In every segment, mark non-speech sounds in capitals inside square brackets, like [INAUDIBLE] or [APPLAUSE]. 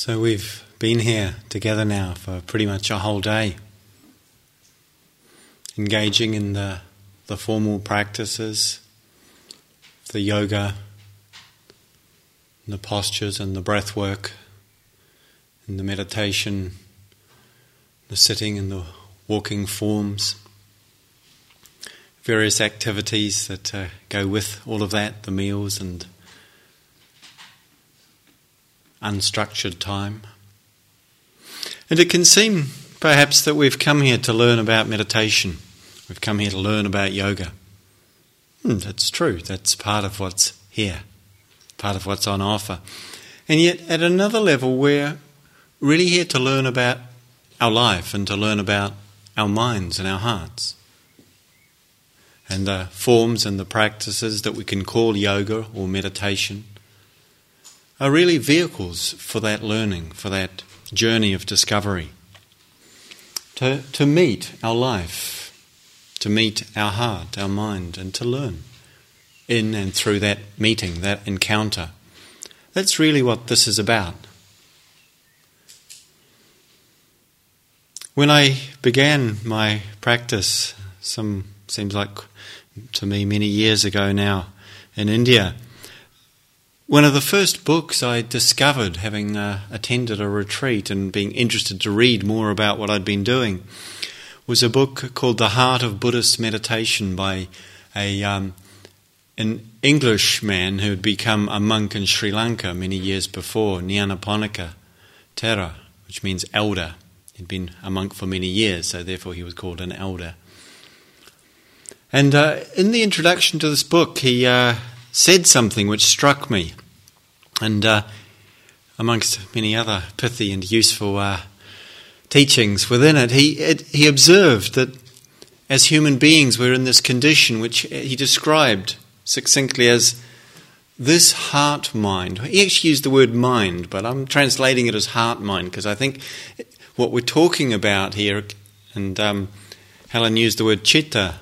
So we've been here together now for pretty much a whole day, engaging in the, the formal practices, the yoga, the postures and the breath work, and the meditation, the sitting and the walking forms, various activities that uh, go with all of that, the meals and unstructured time. And it can seem perhaps that we've come here to learn about meditation. We've come here to learn about yoga. Hmm, that's true. That's part of what's here, part of what's on offer. And yet, at another level, we're really here to learn about our life and to learn about our minds and our hearts. And the forms and the practices that we can call yoga or meditation are really vehicles for that learning, for that journey of discovery. To, to meet our life, to meet our heart, our mind, and to learn in and through that meeting, that encounter. That's really what this is about. When I began my practice, some seems like to me many years ago now in India, one of the first books I discovered, having uh, attended a retreat and being interested to read more about what I'd been doing, was a book called The Heart of Buddhist Meditation by a um, an Englishman who had become a monk in Sri Lanka many years before, Nyanaponika Thera, which means elder. He'd been a monk for many years, so therefore he was called an elder. And uh, in the introduction to this book, he uh, said something which struck me. And uh, amongst many other pithy and useful uh, teachings within it, he, it, he observed that as human beings we're in this condition which he described succinctly as this heart mind. He actually used the word mind, but I'm translating it as heart mind because I think what we're talking about here, and um, Helen used the word chitta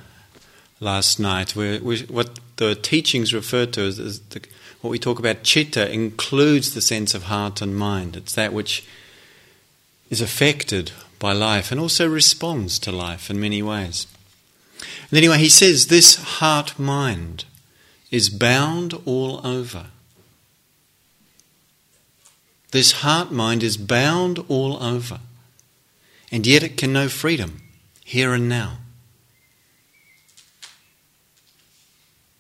last night, where, what the teachings refer to as, as the, what we talk about chitta includes the sense of heart and mind. It's that which is affected by life and also responds to life in many ways. And anyway, he says this heart mind is bound all over. This heart mind is bound all over, and yet it can know freedom here and now.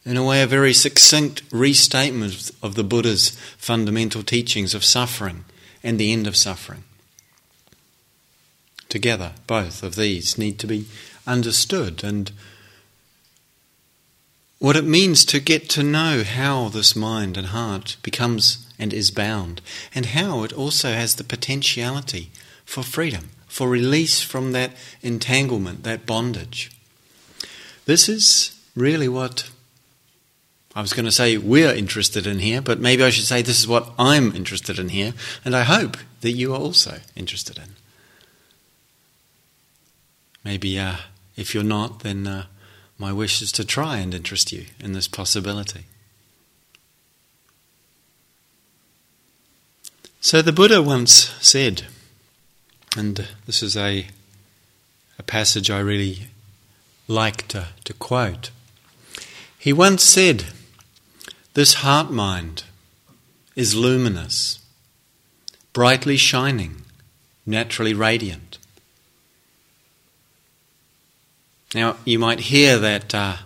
In a way, a very succinct restatement of the Buddha's fundamental teachings of suffering and the end of suffering. Together, both of these need to be understood and what it means to get to know how this mind and heart becomes and is bound, and how it also has the potentiality for freedom, for release from that entanglement, that bondage. This is really what I was going to say we're interested in here, but maybe I should say this is what I'm interested in here, and I hope that you are also interested in. Maybe uh, if you're not, then uh, my wish is to try and interest you in this possibility. So the Buddha once said, and this is a, a passage I really like to, to quote. He once said, this heart mind is luminous, brightly shining, naturally radiant. Now, you might hear that uh,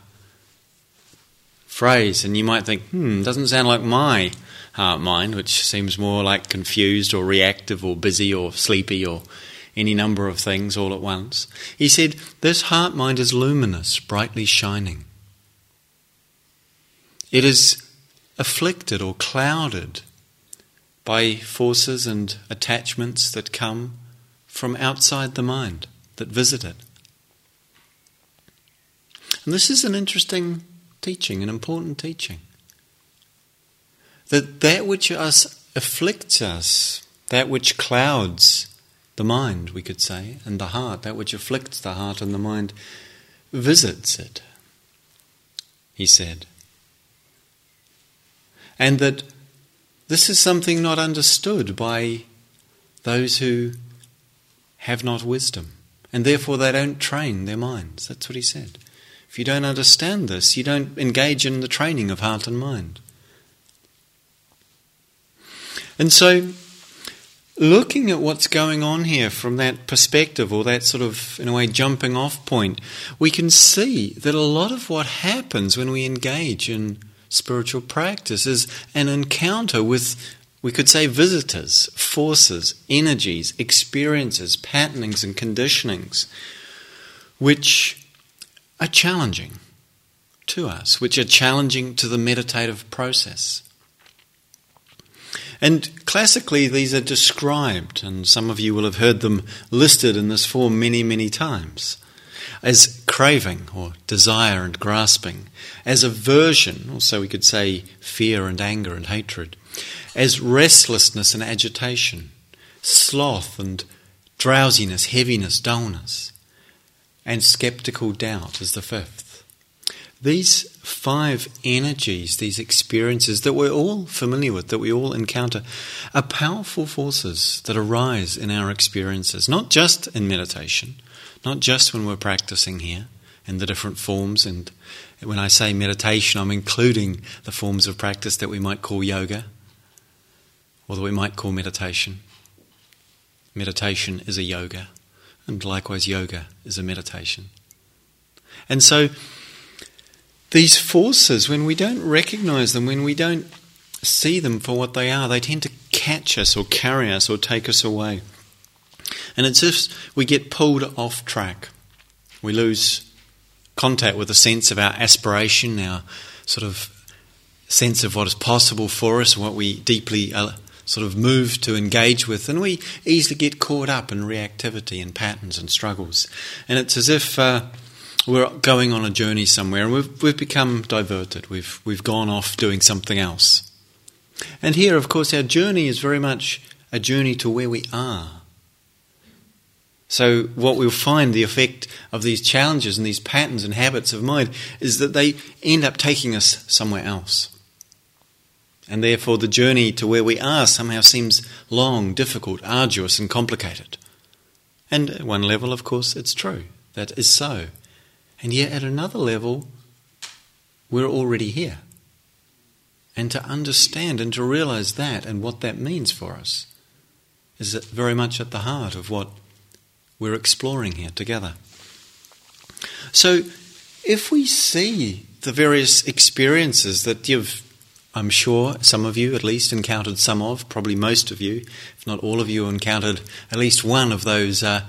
phrase and you might think, hmm, doesn't sound like my heart mind, which seems more like confused or reactive or busy or sleepy or any number of things all at once. He said, This heart mind is luminous, brightly shining. It is afflicted or clouded by forces and attachments that come from outside the mind, that visit it. And this is an interesting teaching, an important teaching. That that which us afflicts us, that which clouds the mind, we could say, and the heart, that which afflicts the heart and the mind, visits it, he said and that this is something not understood by those who have not wisdom, and therefore they don't train their minds. That's what he said. If you don't understand this, you don't engage in the training of heart and mind. And so, looking at what's going on here from that perspective, or that sort of, in a way, jumping off point, we can see that a lot of what happens when we engage in spiritual practice is an encounter with, we could say, visitors, forces, energies, experiences, patternings, and conditionings, which are challenging to us, which are challenging to the meditative process. And classically, these are described, and some of you will have heard them listed in this form many, many times, as craving or desire and grasping, as aversion, also we could say fear and anger and hatred, as restlessness and agitation, sloth and drowsiness, heaviness, dullness, and skeptical doubt as the fifth. These five energies, these experiences that we're all familiar with, that we all encounter, are powerful forces that arise in our experiences, not just in meditation, not just when we're practicing here in the different forms. And when I say meditation, I'm including the forms of practice that we might call yoga or that we might call meditation. Meditation is a yoga, and likewise, yoga is a meditation. And so, these forces, when we don't recognize them, when we don't see them for what they are, they tend to catch us or carry us or take us away. And it's if we get pulled off track. We lose contact with a sense of our aspiration, our sort of sense of what is possible for us, what we deeply uh, sort of move to engage with, and we easily get caught up in reactivity and patterns and struggles. And it's as if uh, we're going on a journey somewhere and we've, we've become diverted. We've, we've gone off doing something else. And here, of course, our journey is very much a journey to where we are. So, what we'll find the effect of these challenges and these patterns and habits of mind is that they end up taking us somewhere else. And therefore, the journey to where we are somehow seems long, difficult, arduous, and complicated. And at one level, of course, it's true. That is so. And yet, at another level, we're already here. And to understand and to realize that and what that means for us is very much at the heart of what we're exploring here together. So, if we see the various experiences that you've, I'm sure some of you at least encountered some of, probably most of you, if not all of you, encountered at least one of those. Uh,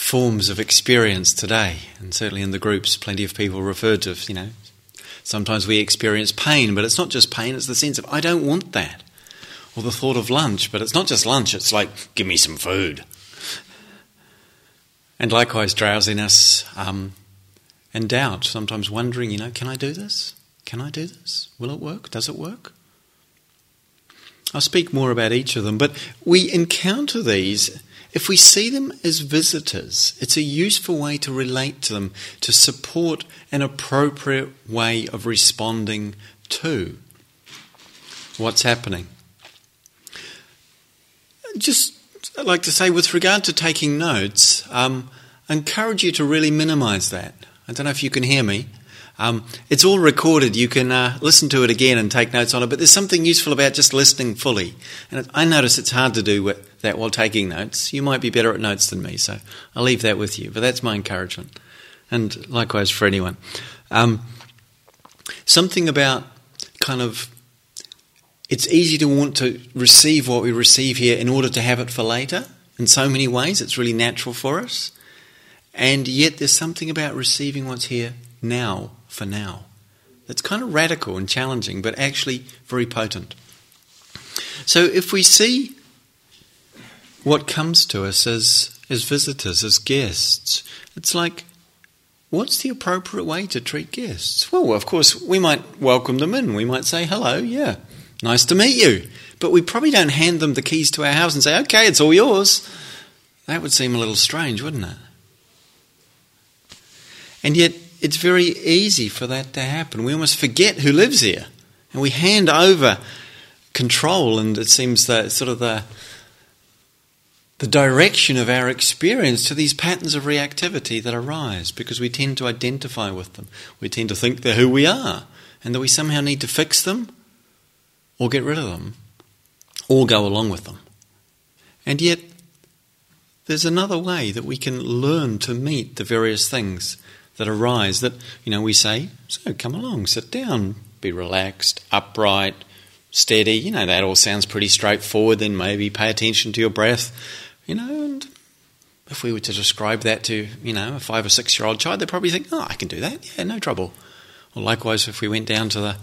forms of experience today. And certainly in the groups, plenty of people referred to, you know, sometimes we experience pain, but it's not just pain, it's the sense of, I don't want that. Or the thought of lunch, but it's not just lunch, it's like, give me some food. And likewise, drowsiness um, and doubt, sometimes wondering, you know, can I do this? Can I do this? Will it work? Does it work? I'll speak more about each of them, but we encounter these if we see them as visitors, it's a useful way to relate to them, to support an appropriate way of responding to what's happening. Just like to say, with regard to taking notes, um, I encourage you to really minimize that. I don't know if you can hear me. Um, it's all recorded. You can uh, listen to it again and take notes on it, but there's something useful about just listening fully. And I notice it's hard to do that while taking notes. You might be better at notes than me, so I'll leave that with you. But that's my encouragement. And likewise for anyone. Um, something about kind of it's easy to want to receive what we receive here in order to have it for later. In so many ways, it's really natural for us. And yet, there's something about receiving what's here now for now. That's kind of radical and challenging, but actually very potent. So if we see what comes to us as, as visitors, as guests, it's like, what's the appropriate way to treat guests? Well, of course, we might welcome them in. We might say, hello, yeah, nice to meet you. But we probably don't hand them the keys to our house and say, okay, it's all yours. That would seem a little strange, wouldn't it? And yet, it's very easy for that to happen. We almost forget who lives here. And we hand over control, and it seems that sort of the the direction of our experience to these patterns of reactivity that arise because we tend to identify with them. We tend to think they're who we are and that we somehow need to fix them or get rid of them or go along with them. And yet, there's another way that we can learn to meet the various things that arise that, you know, we say, so come along, sit down, be relaxed, upright, steady. You know, that all sounds pretty straightforward. Then maybe pay attention to your breath you know, and if we were to describe that to, you know, a five or six year old child, they'd probably think, oh, I can do that. Yeah, no trouble. Or likewise, if we went down to the,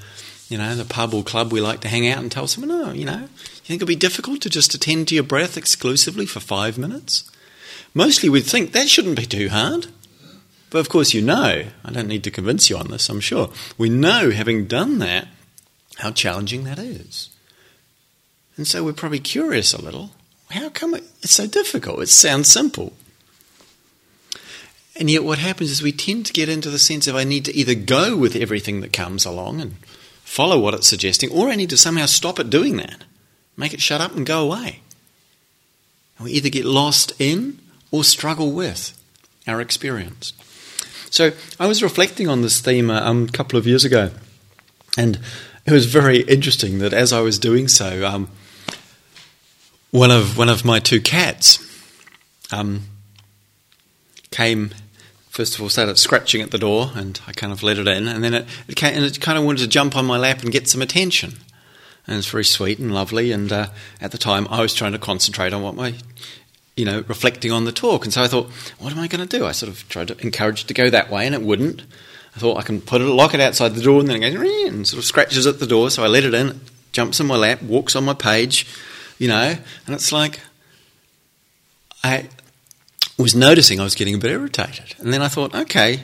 you know, the pub or club we like to hang out and tell someone, oh, you know, you think it'd be difficult to just attend to your breath exclusively for five minutes? Mostly we'd think that shouldn't be too hard. But of course, you know, I don't need to convince you on this, I'm sure. We know, having done that, how challenging that is. And so we're probably curious a little how come it's so difficult? It sounds simple. And yet, what happens is we tend to get into the sense of I need to either go with everything that comes along and follow what it's suggesting, or I need to somehow stop it doing that, make it shut up and go away. And we either get lost in or struggle with our experience. So, I was reflecting on this theme uh, um, a couple of years ago, and it was very interesting that as I was doing so, um, one of one of my two cats um, came. First of all, started scratching at the door, and I kind of let it in, and then it, it came, and it kind of wanted to jump on my lap and get some attention. And it's very sweet and lovely. And uh, at the time, I was trying to concentrate on what my, you know, reflecting on the talk. And so I thought, what am I going to do? I sort of tried to encourage it to go that way, and it wouldn't. I thought I can put it, lock it outside the door, and then it goes and sort of scratches at the door. So I let it in, jumps on my lap, walks on my page, you know, and it's like I was noticing I was getting a bit irritated. And then I thought, okay,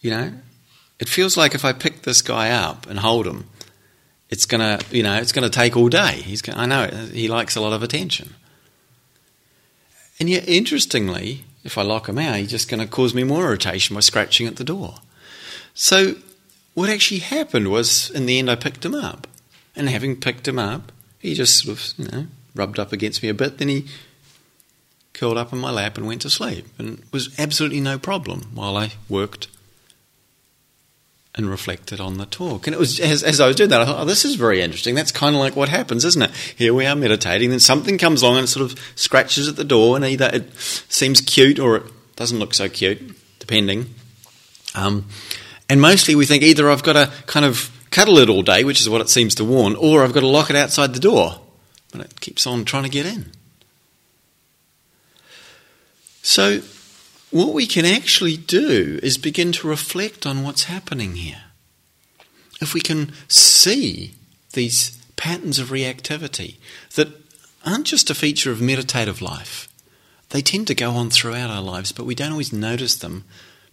you know, it feels like if I pick this guy up and hold him, it's gonna, you know, it's gonna take all day. He's, gonna, I know he likes a lot of attention. And yet, interestingly, if I lock him out, he's just to cause me more irritation by scratching at the door. So, what actually happened was, in the end, I picked him up. And having picked him up, he just sort of, you know, rubbed up against me a bit. Then he curled up in my lap and went to sleep. And it was absolutely no problem while I worked and reflected on the talk. And it was as, as I was doing that, I thought, oh, this is very interesting. That's kind of like what happens, isn't it? Here we are meditating, then something comes along and it sort of scratches at the door, and either it seems cute or it doesn't look so cute, depending. Um, and mostly we think either I've got to kind of cuddle it all day, which is what it seems to warn, or I've got to lock it outside the door. But it keeps on trying to get in. So, what we can actually do is begin to reflect on what's happening here. If we can see these patterns of reactivity that aren't just a feature of meditative life, they tend to go on throughout our lives, but we don't always notice them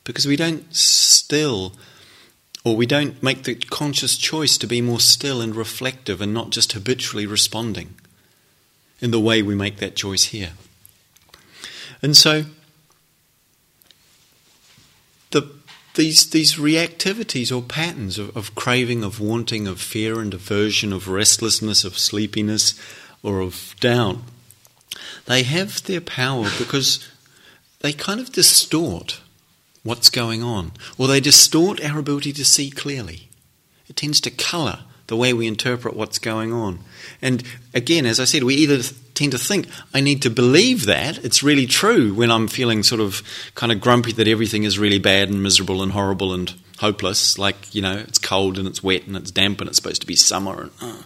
because we don't still or we don't make the conscious choice to be more still and reflective and not just habitually responding in the way we make that choice here. And so, the, these, these reactivities or patterns of, of craving, of wanting, of fear and aversion, of restlessness, of sleepiness, or of doubt, they have their power because they kind of distort what's going on, or they distort our ability to see clearly. It tends to colour the way we interpret what's going on. And again, as I said, we either tend to think, I need to believe that it's really true when I'm feeling sort of kind of grumpy that everything is really bad and miserable and horrible and hopeless. Like, you know, it's cold and it's wet and it's damp and it's supposed to be summer. And, uh,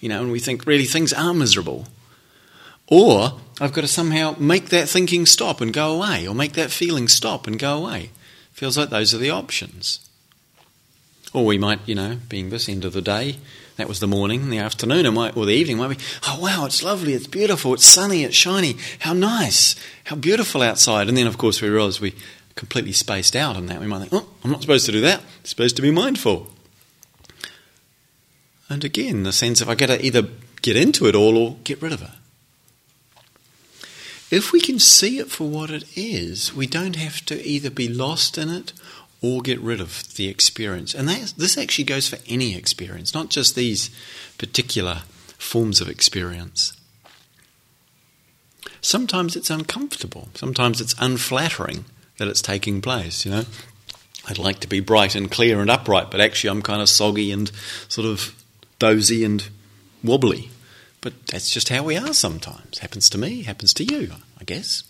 you know, and we think really things are miserable. Or I've got to somehow make that thinking stop and go away, or make that feeling stop and go away. Feels like those are the options. Or we might, you know, being this end of the day, that was the morning, the afternoon, might, or the evening might be, oh wow, it's lovely, it's beautiful, it's sunny, it's shiny, how nice, how beautiful outside. And then, of course, we realise we completely spaced out on that. We might think, oh, I'm not supposed to do that, I'm supposed to be mindful. And again, the sense of I got to either get into it all or get rid of it. If we can see it for what it is, we don't have to either be lost in it or get rid of the experience. And that, this actually goes for any experience, not just these particular forms of experience. sometimes it's uncomfortable. Sometimes it's unflattering that it's taking place, you know. I'd like to be bright and clear and upright, but actually I'm kind of soggy and sort of dozy and wobbly. But that's just how we are sometimes. Happens to me, happens to you, I guess.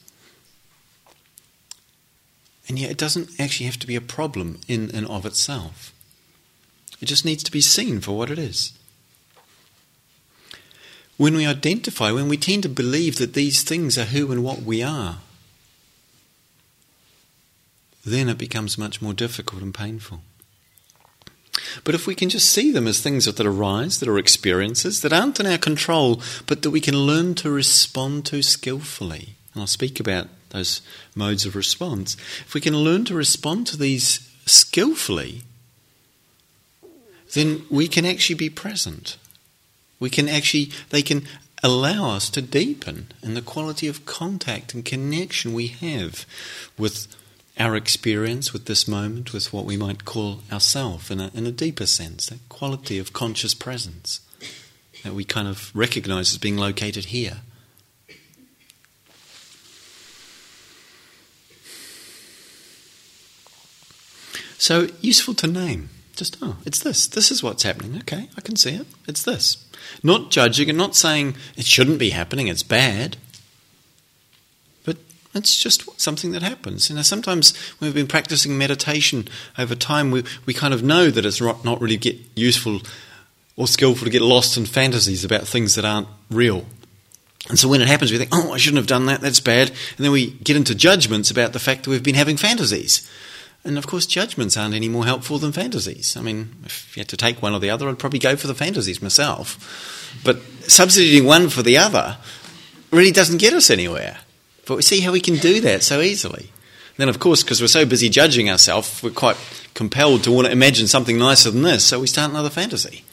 And yet it doesn't actually have to be a problem in and of itself. It just needs to be seen for what it is. When we identify, when we tend to believe that these things are who and what we are, then it becomes much more difficult and painful. But if we can just see them as things that arise, that are experiences, that aren't in our control, but that we can learn to respond to skillfully, and I'll speak about those modes of response, if we can learn to respond to these skillfully, then we can actually be present. We can actually, they can allow us to deepen in the quality of contact and connection we have with our experience with this moment, with what we might call ourself in a, in a deeper sense, that quality of conscious presence that we kind of recognize as being located here. So, useful to name. Just, oh, it's this. This is what's happening. Okay, I can see it. It's this. Not judging and not saying it shouldn't be happening, it's bad. But it's just something that happens. You know, sometimes when we've been practicing meditation over time, we, we kind of know that it's not really get useful or skillful to get lost in fantasies about things that aren't real. And so when it happens, we think, oh, I shouldn't have done that, that's bad. And then we get into judgments about the fact that we've been having fantasies. And of course, judgments aren't any more helpful than fantasies. I mean, if you had to take one or the other, I'd probably go for the fantasies myself. But substituting one for the other really doesn't get us anywhere. But we see how we can do that so easily. And then, of course, because we're so busy judging ourselves, we're quite compelled to want to imagine something nicer than this, so we start another fantasy.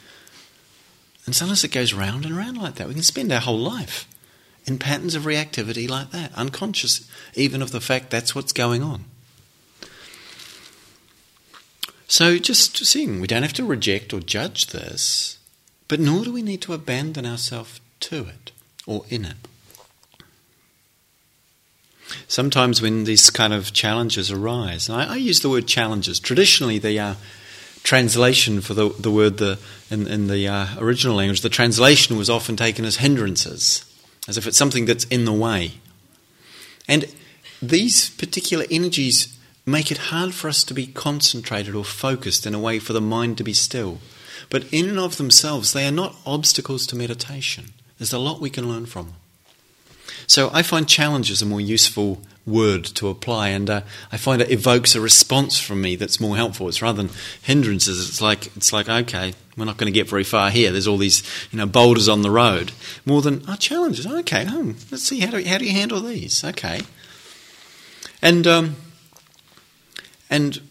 And sometimes it goes round and round like that. We can spend our whole life in patterns of reactivity like that, unconscious even of the fact that's what's going on. So, just seeing, we don't have to reject or judge this, but nor do we need to abandon ourselves to it or in it. Sometimes when these kind of challenges arise, I, I, use the word challenges. Traditionally, the uh, translation for the, the word the, in, in the uh, original language, the translation was often taken as hindrances, as if it's something that's in the way. And these particular energies make it hard for us to be concentrated or focused in a way for the mind to be still. But in and of themselves, they are not obstacles to meditation. There's a lot we can learn from them. So I find challenge is a more useful word to apply, and uh, I find it evokes a response from me that's more helpful. It's rather than hindrances. It's like it's like okay, we're not going to get very far here. There's all these you know boulders on the road. More than oh, challenges. Okay, oh, let's see how do how do you handle these? Okay, and um, and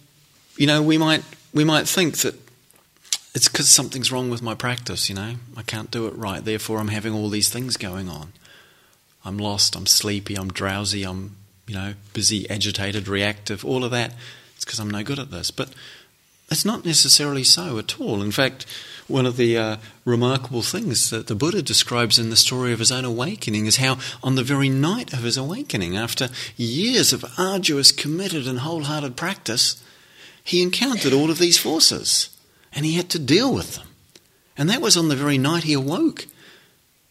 you know we might we might think that it's because something's wrong with my practice. You know, I can't do it right. Therefore, I'm having all these things going on. I'm lost, I'm sleepy, I'm drowsy, I'm, you know, busy, agitated, reactive, all of that. It's because I'm no good at this. But it's not necessarily so at all. In fact, one of the uh, remarkable things that the Buddha describes in the story of his own awakening is how, on the very night of his awakening, after years of arduous, committed, and wholehearted practice, he encountered all of these forces and he had to deal with them. And that was on the very night he awoke.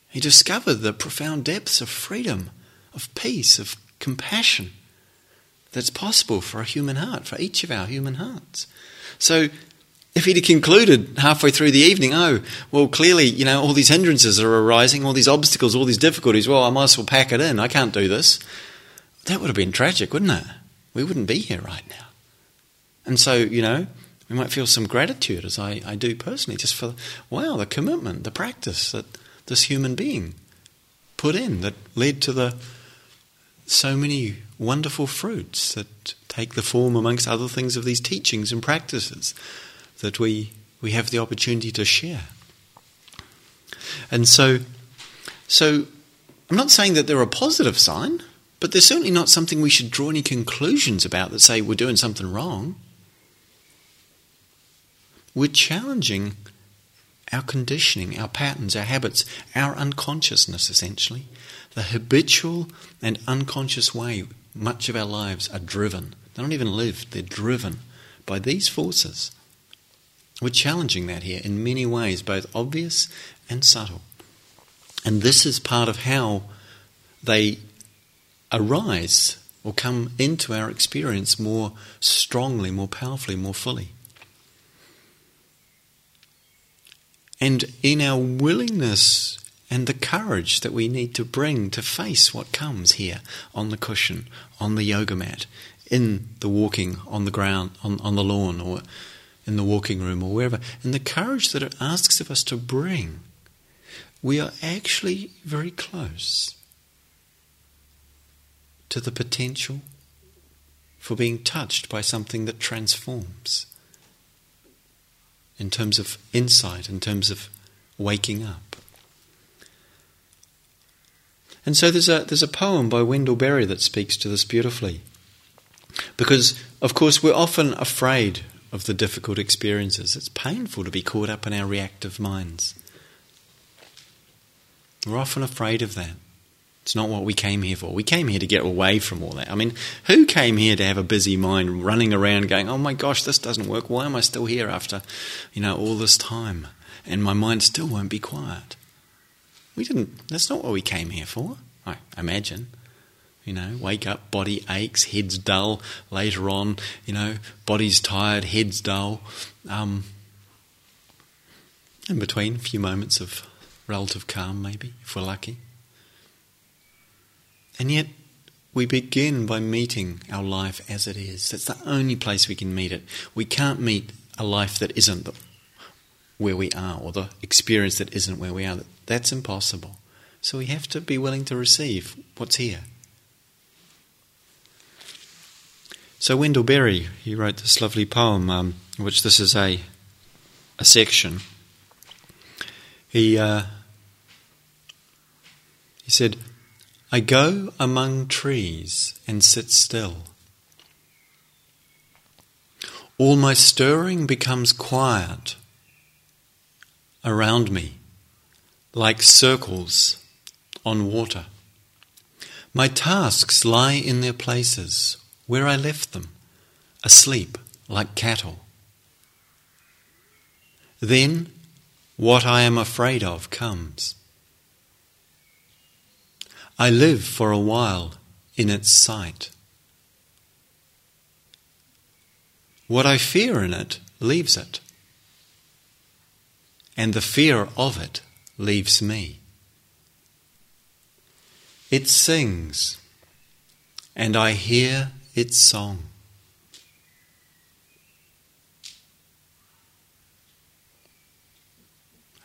He discovered the profound depths of freedom, of peace, of compassion that's possible for a human heart, for each of our human hearts. So, if he'd have concluded halfway through the evening, oh, well, clearly, you know, all these hindrances are arising, all these obstacles, all these difficulties, well, I might as well pack it in, I can't do this. That would have been tragic, wouldn't it? We wouldn't be here right now. And so, you know, we might feel some gratitude, as I, I do personally, just for, wow, the commitment, the practice that this human being put in that led to the so many wonderful fruits that take the form, amongst other things, of these teachings and practices that we, we have the opportunity to share. And so, so I'm not saying that they're a positive sign, but they're certainly not something we should draw any conclusions about that say we're doing something wrong. We're challenging our conditioning, our patterns, our habits, our unconsciousness, essentially. The habitual and unconscious way much of our lives are driven. They don't even live, they're driven by these forces. We're challenging that here in many ways, both obvious and subtle. And this is part of how they arise or come into our experience more strongly, more powerfully, more fully. And in our willingness and the courage that we need to bring to face what comes here on the cushion, on the yoga mat, in the walking on the ground, on, on the lawn, or in the walking room, or wherever, and the courage that it asks of us to bring, we are actually very close to the potential for being touched by something that transforms in terms of insight, in terms of waking up. And so there's a, there's a poem by Wendell Berry that speaks to this beautifully. Because, of course, we're often afraid of the difficult experiences. It's painful to be caught up in our reactive minds. We're often afraid of that. It's not what we came here for. We came here to get away from all that. I mean, who came here to have a busy mind running around going, oh my gosh, this doesn't work. Why am I still here after, you know, all this time? And my mind still won't be quiet. We didn't, that's not what we came here for, I imagine. You know, wake up, body aches, head's dull. Later on, you know, body's tired, head's dull. Um, in between, a few moments of relative calm, maybe, if we're lucky. And yet, we begin by meeting our life as it is. That's the only place we can meet it. We can't meet a life that isn't where we are, or the experience that isn't where we are. That's impossible. So we have to be willing to receive what's here. So Wendell Berry, he wrote this lovely poem, um, which this is a a section. He uh, he said. I go among trees and sit still. All my stirring becomes quiet around me, like circles on water. My tasks lie in their places where I left them, asleep like cattle. Then what I am afraid of comes. I live for a while in its sight. What I fear in it leaves it, and the fear of it leaves me. It sings, and I hear its song.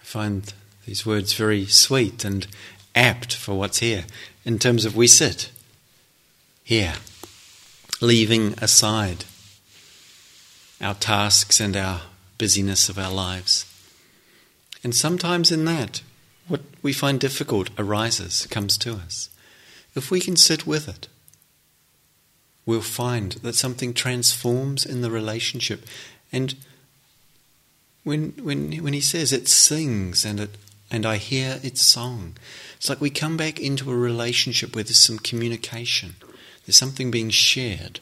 I find these words very sweet and apt for what's here in terms of we sit here, leaving aside our tasks and our busyness of our lives. And sometimes in that, what we find difficult arises, comes to us. If we can sit with it, we'll find that something transforms in the relationship. And when, when, when he says it sings and, it, and I hear its song, it's like we come back into a relationship where there's some communication, there's something being shared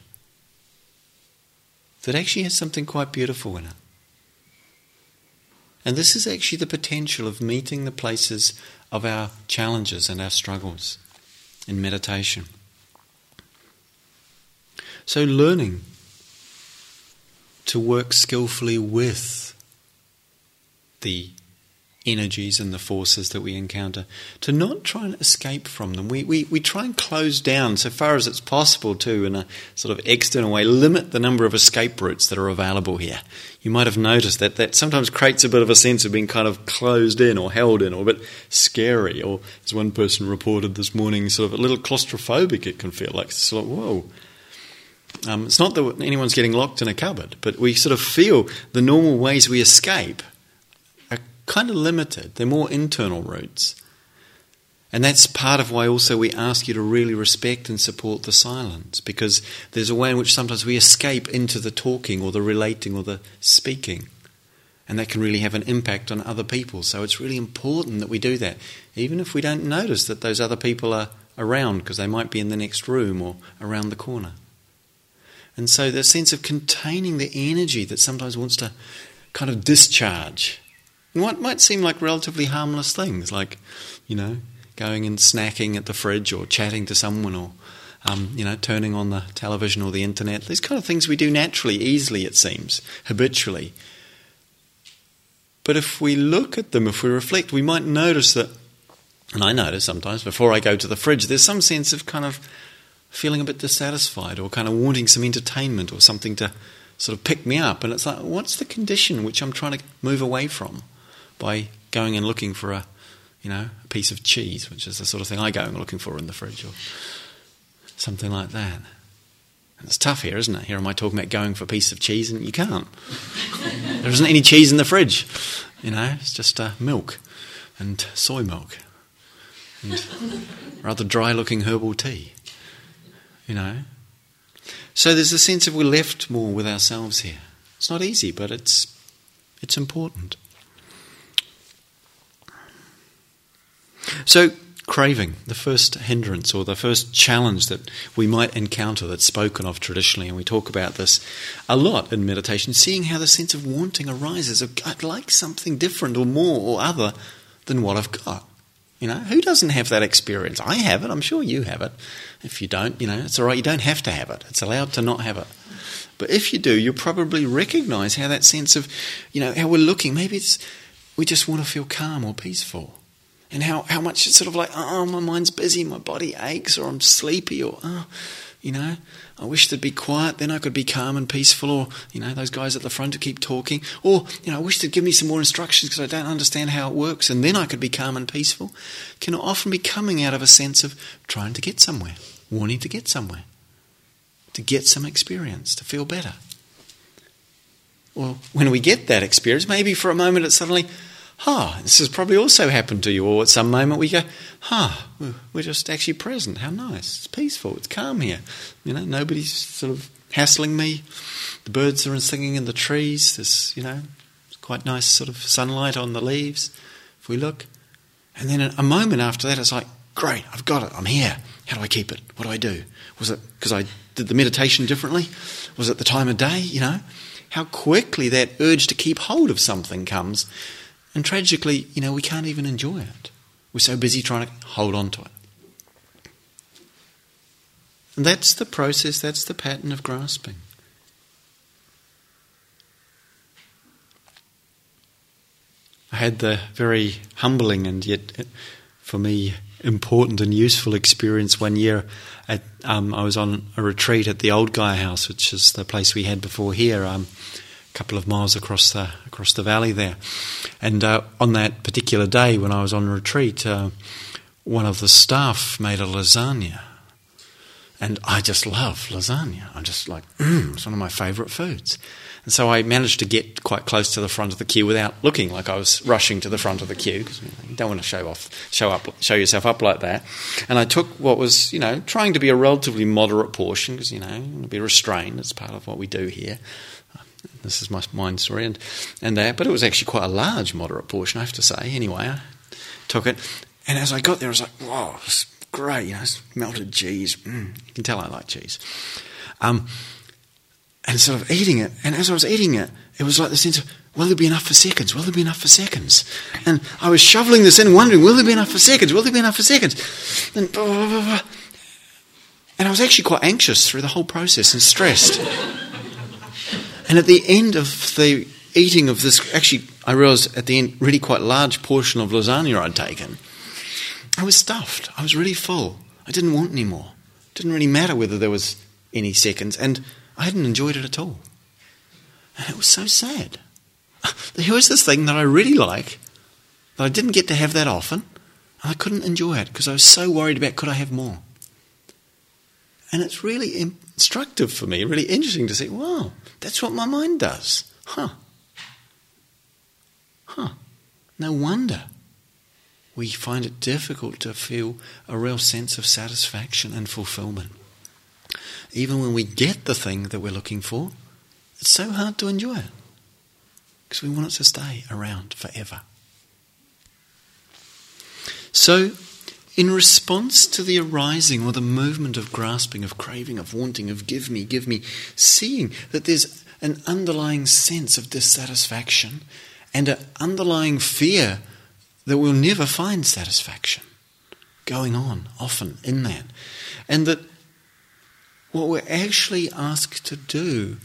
that actually has something quite beautiful in it. And this is actually the potential of meeting the places of our challenges and our struggles in meditation. So, learning to work skillfully with the energies and the forces that we encounter, to not try and escape from them. We, we, we try and close down so far as it's possible to, in a sort of external way, limit the number of escape routes that are available here. You might have noticed that that sometimes creates a bit of a sense of being kind of closed in or held in or a bit scary, or as one person reported this morning, sort of a little claustrophobic it can feel like. It's of, whoa. Um, it's not that anyone's getting locked in a cupboard, but we sort of feel the normal ways we escape kind of limited. They're more internal routes. And that's part of why also we ask you to really respect and support the silence, because there's a way in which sometimes we escape into the talking or the relating or the speaking. And that can really have an impact on other people. So it's really important that we do that, even if we don't notice that those other people are around, because they might be in the next room or around the corner. And so the sense of containing the energy that sometimes wants to kind of discharge. What might seem like relatively harmless things, like, you know, going and snacking at the fridge or chatting to someone or, um, you know, turning on the television or the internet. These kind of things we do naturally, easily, it seems, habitually. But if we look at them, if we reflect, we might notice that, and I notice sometimes before I go to the fridge, there's some sense of kind of feeling a bit dissatisfied or kind of wanting some entertainment or something to sort of pick me up. And it's like, what's the condition which I'm trying to move away from by going and looking for a, you know, a piece of cheese, which is the sort of thing I go and looking for in the fridge or something like that. And it's tough here, isn't it? Here am I talking about going for a piece of cheese and you can't. [LAUGHS] there isn't any cheese in the fridge. You know, it's just uh, milk and soy milk and [LAUGHS] rather dry looking herbal tea you know. So there's a sense of we're left more with ourselves here. It's not easy, but it's it's important. So craving, the first hindrance or the first challenge that we might encounter that's spoken of traditionally, and we talk about this a lot in meditation, seeing how the sense of wanting arises of I'd like something different or more or other than what I've got. You know, who doesn't have that experience? I have it, I'm sure you have it. If you don't, you know, it's all right, you don't have to have it. It's allowed to not have it. But if you do, you'll probably recognize how that sense of, you know, how we're looking, maybe it's we just want to feel calm or peaceful. And how, how much it's sort of like, oh, my mind's busy, my body aches, or I'm sleepy, or, oh, you know, I wish they'd be quiet, then I could be calm and peaceful, or, you know, those guys at the front who keep talking, or, you know, I wish they'd give me some more instructions because I don't understand how it works, and then I could be calm and peaceful, can often be coming out of a sense of trying to get somewhere wanting to get somewhere, to get some experience, to feel better. Well, when we get that experience, maybe for a moment it's suddenly, ah, oh, this has probably also happened to you, or at some moment we go, ah, oh, we're just actually present. How nice. It's peaceful. It's calm here. You know, nobody's sort of hassling me. The birds are singing in the trees. There's, you know, quite nice sort of sunlight on the leaves if we look. And then a moment after that, it's like, great, I've got it. I'm here. How do I keep it? What do I do? Was it because I did the meditation differently? Was it the time of day? You know, how quickly that urge to keep hold of something comes. And tragically, you know, we can't even enjoy it. We're so busy trying to hold on to it. And that's the process, that's the pattern of grasping. I had the very humbling and yet, for me, important and useful experience one year. At, um, I was on a retreat at the Old Gaia House, which is the place we had before here, um, couple of miles across the across the valley there. And uh, on that particular day, when I was on retreat, uh, one of the staff made a lasagna, and I just love lasagna. I'm just like, mm, it's one of my favourite foods. And so I managed to get quite close to the front of the queue without looking like I was rushing to the front of the queue because you don't want to show off, show up, show yourself up like that. And I took what was, you know, trying to be a relatively moderate portion because you know, be restrained. It's part of what we do here. This is my mind story and and that, but it was actually quite a large moderate portion, I have to say. Anyway, I took it, and as I got there, I was like, "Wow, it's great!" You know, melted cheese. Mm, you can tell I like cheese. Um, and sort of eating it. And as I was eating it, it was like the sense of, will there be enough for seconds? Will there be enough for seconds? And I was shoveling this in, wondering, will there be enough for seconds? Will there be enough for seconds? And, blah, blah, blah, and I was actually quite anxious through the whole process and stressed. And at the end of the eating of this, actually, I realised at the end, really quite large portion of lasagna I'd taken, I was stuffed. I was really full. I didn't want any more. It didn't really matter whether there was any seconds. And I hadn't enjoyed it at all. And it was so sad. [LAUGHS] Here was this thing that I really like, that I didn't get to have that often, and I couldn't enjoy it because I was so worried about could I have more. And it's really instructive for me, really interesting to see, wow, that's what my mind does. Huh. Huh. No wonder we find it difficult to feel a real sense of satisfaction and fulfillment even when we get the thing that we're looking for, it's so hard to enjoy it. because we want it to stay around forever. So, in response to the arising or the movement of grasping, of craving, of wanting, of give me, give me, seeing that there's an underlying sense of dissatisfaction and an underlying fear that we'll never find satisfaction going on often in that. And that what we're actually asked to do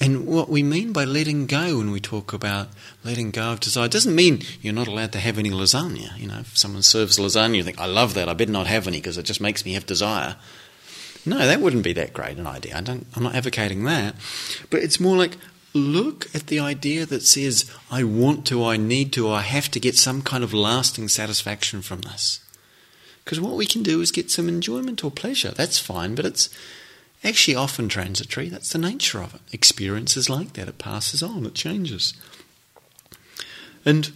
and what we mean by letting go when we talk about letting go of desire doesn't mean you're not allowed to have any lasagna. You know, if someone serves lasagna, you think, I love that, I better not have any because it just makes me have desire. No, that wouldn't be that great an idea. I don't, I'm not advocating that. But it's more like look at the idea that says, I want to, I need to, I have to get some kind of lasting satisfaction from this. Because what we can do is get some enjoyment or pleasure. That's fine, but it's actually often transitory. That's the nature of it. Experience is like that, it passes on, it changes. And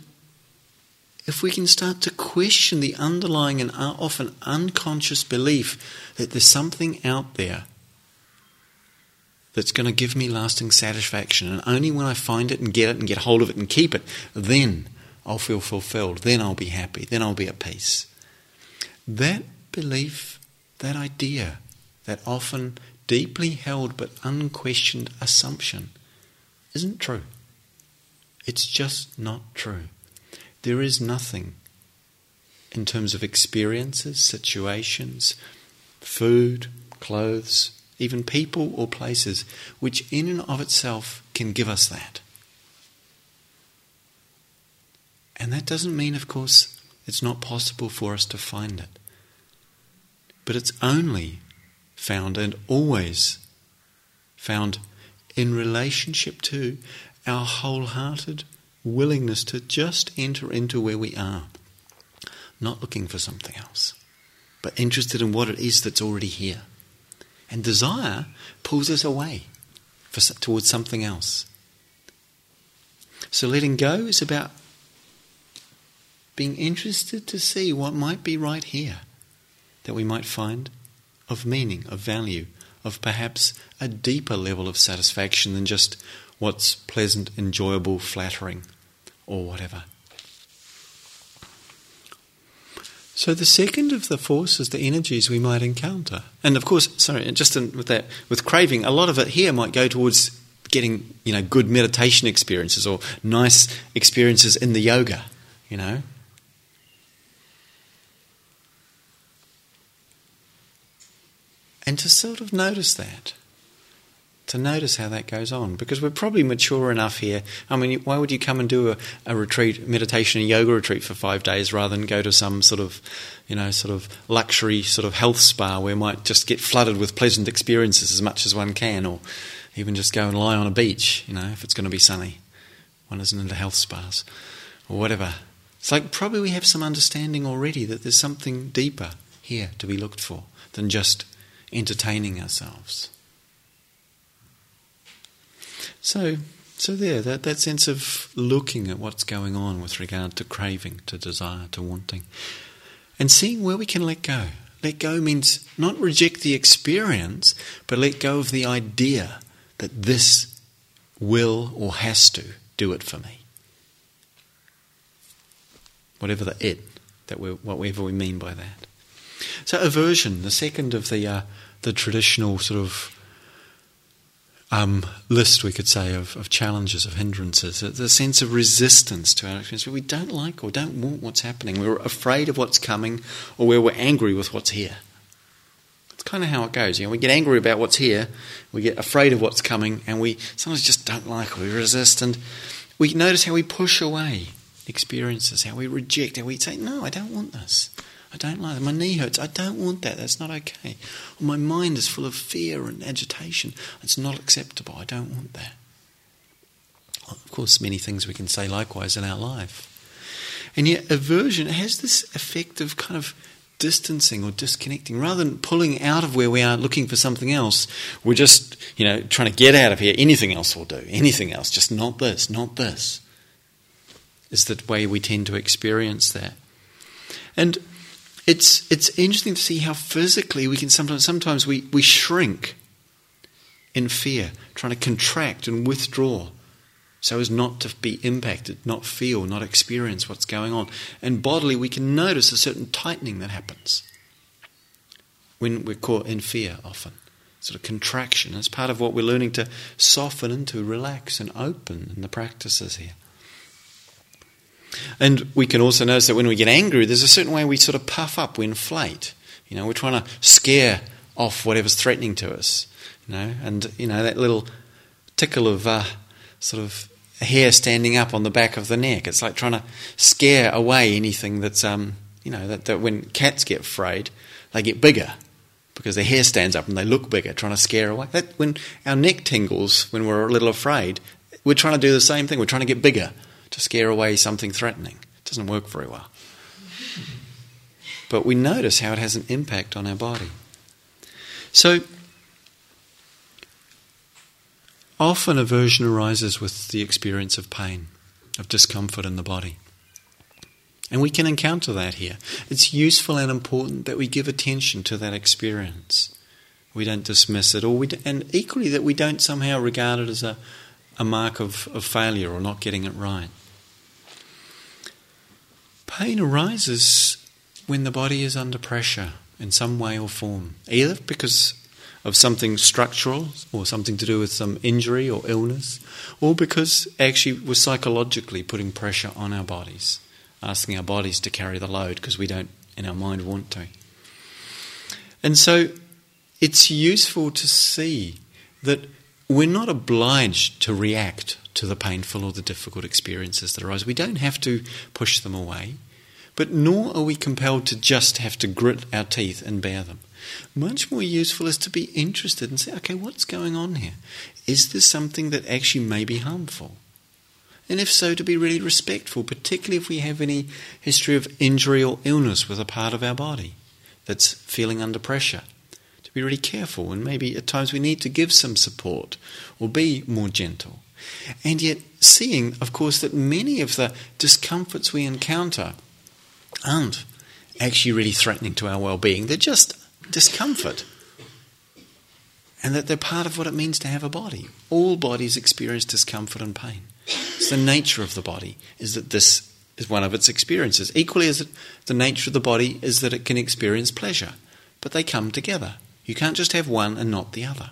if we can start to question the underlying and often unconscious belief that there's something out there that's going to give me lasting satisfaction, and only when I find it and get it and get hold of it and keep it, then I'll feel fulfilled, then I'll be happy, then I'll be at peace. That belief, that idea, that often deeply held but unquestioned assumption isn't true. It's just not true. There is nothing in terms of experiences, situations, food, clothes, even people or places, which in and of itself can give us that. And that doesn't mean, of course, it's not possible for us to find it. But it's only found and always found in relationship to our wholehearted willingness to just enter into where we are, not looking for something else, but interested in what it is that's already here. And desire pulls us away for, towards something else. So letting go is about being interested to see what might be right here that we might find of meaning, of value, of perhaps a deeper level of satisfaction than just what's pleasant, enjoyable, flattering, or whatever. So the second of the forces, the energies we might encounter, and of course, sorry, just in, with that, with craving, a lot of it here might go towards getting, you know, good meditation experiences or nice experiences in the yoga, you know, And to sort of notice that. To notice how that goes on. Because we're probably mature enough here. I mean, why would you come and do a, a retreat, meditation and yoga retreat for five days rather than go to some sort of, you know, sort of luxury sort of health spa where you might just get flooded with pleasant experiences as much as one can, or even just go and lie on a beach, you know, if it's going to be sunny. One isn't into health spas, or whatever. It's like probably we have some understanding already that there's something deeper here to be looked for than just entertaining ourselves. So, so there, that, that sense of looking at what's going on with regard to craving, to desire, to wanting, and seeing where we can let go. Let go means not reject the experience, but let go of the idea that this will or has to do it for me. Whatever the it, that we whatever we mean by that. So aversion, the second of the uh, the traditional sort of um, list, we could say, of, of challenges, of hindrances, the sense of resistance to our experience. We don't like or don't want what's happening, we're afraid of what's coming, or where we're angry with what's here. It's kind of how it goes. You know, we get angry about what's here, we get afraid of what's coming, and we sometimes just don't like, or we resist, and we notice how we push away experiences, how we reject, how we say, "No, I don't want this." I don't like that. My knee hurts. I don't want that. That's not okay. Or my mind is full of fear and agitation. It's not acceptable. I don't want that. Of course, many things we can say likewise in our life. And yet, aversion has this effect of kind of distancing or disconnecting. Rather than pulling out of where we are looking for something else, we're just, you know, trying to get out of here. Anything else will do. Anything else. Just not this, not this. Is the way we tend to experience that. And it's it's interesting to see how physically we can sometimes sometimes we, we shrink in fear, trying to contract and withdraw so as not to be impacted, not feel, not experience what's going on. And bodily, we can notice a certain tightening that happens when we're caught in fear often. Sort of contraction. It's part of what we're learning to soften and to relax and open in the practices here. And we can also notice that when we get angry, there's a certain way we sort of puff up, we inflate. You know, we're trying to scare off whatever's threatening to us. You know, and you know that little tickle of uh, sort of hair standing up on the back of the neck. It's like trying to scare away anything that's um, you know that, that when cats get afraid, they get bigger because their hair stands up and they look bigger, trying to scare away. That when our neck tingles when we're a little afraid, we're trying to do the same thing. We're trying to get bigger to scare away something threatening. It doesn't work very well. But we notice how it has an impact on our body. So often aversion arises with the experience of pain, of discomfort in the body. And we can encounter that here. It's useful and important that we give attention to that experience. We don't dismiss it, or we and equally that we don't somehow regard it as a, a mark of, of failure or not getting it right. Pain arises when the body is under pressure in some way or form, either because of something structural or something to do with some injury or illness, or because actually we're psychologically putting pressure on our bodies asking our bodies to carry the load because we don't, in our mind, want to. And so it's useful to see that we're not obliged to react to the painful or the difficult experiences that arise. We don't have to push them away, but nor are we compelled to just have to grit our teeth and bear them. Much more useful is to be interested and say, okay, what's going on here? Is this something that actually may be harmful? And if so, to be really respectful, particularly if we have any history of injury or illness with a part of our body that's feeling under pressure. To be really careful, and maybe at times we need to give some support or be more gentle. And yet, seeing, of course, that many of the discomforts we encounter aren't actually really threatening to our well being, they're just discomfort. And that they're part of what it means to have a body. All bodies experience discomfort and pain. It's the nature of the body, is that this is one of its experiences. Equally as the nature of the body is that it can experience pleasure, but they come together. You can't just have one and not the other.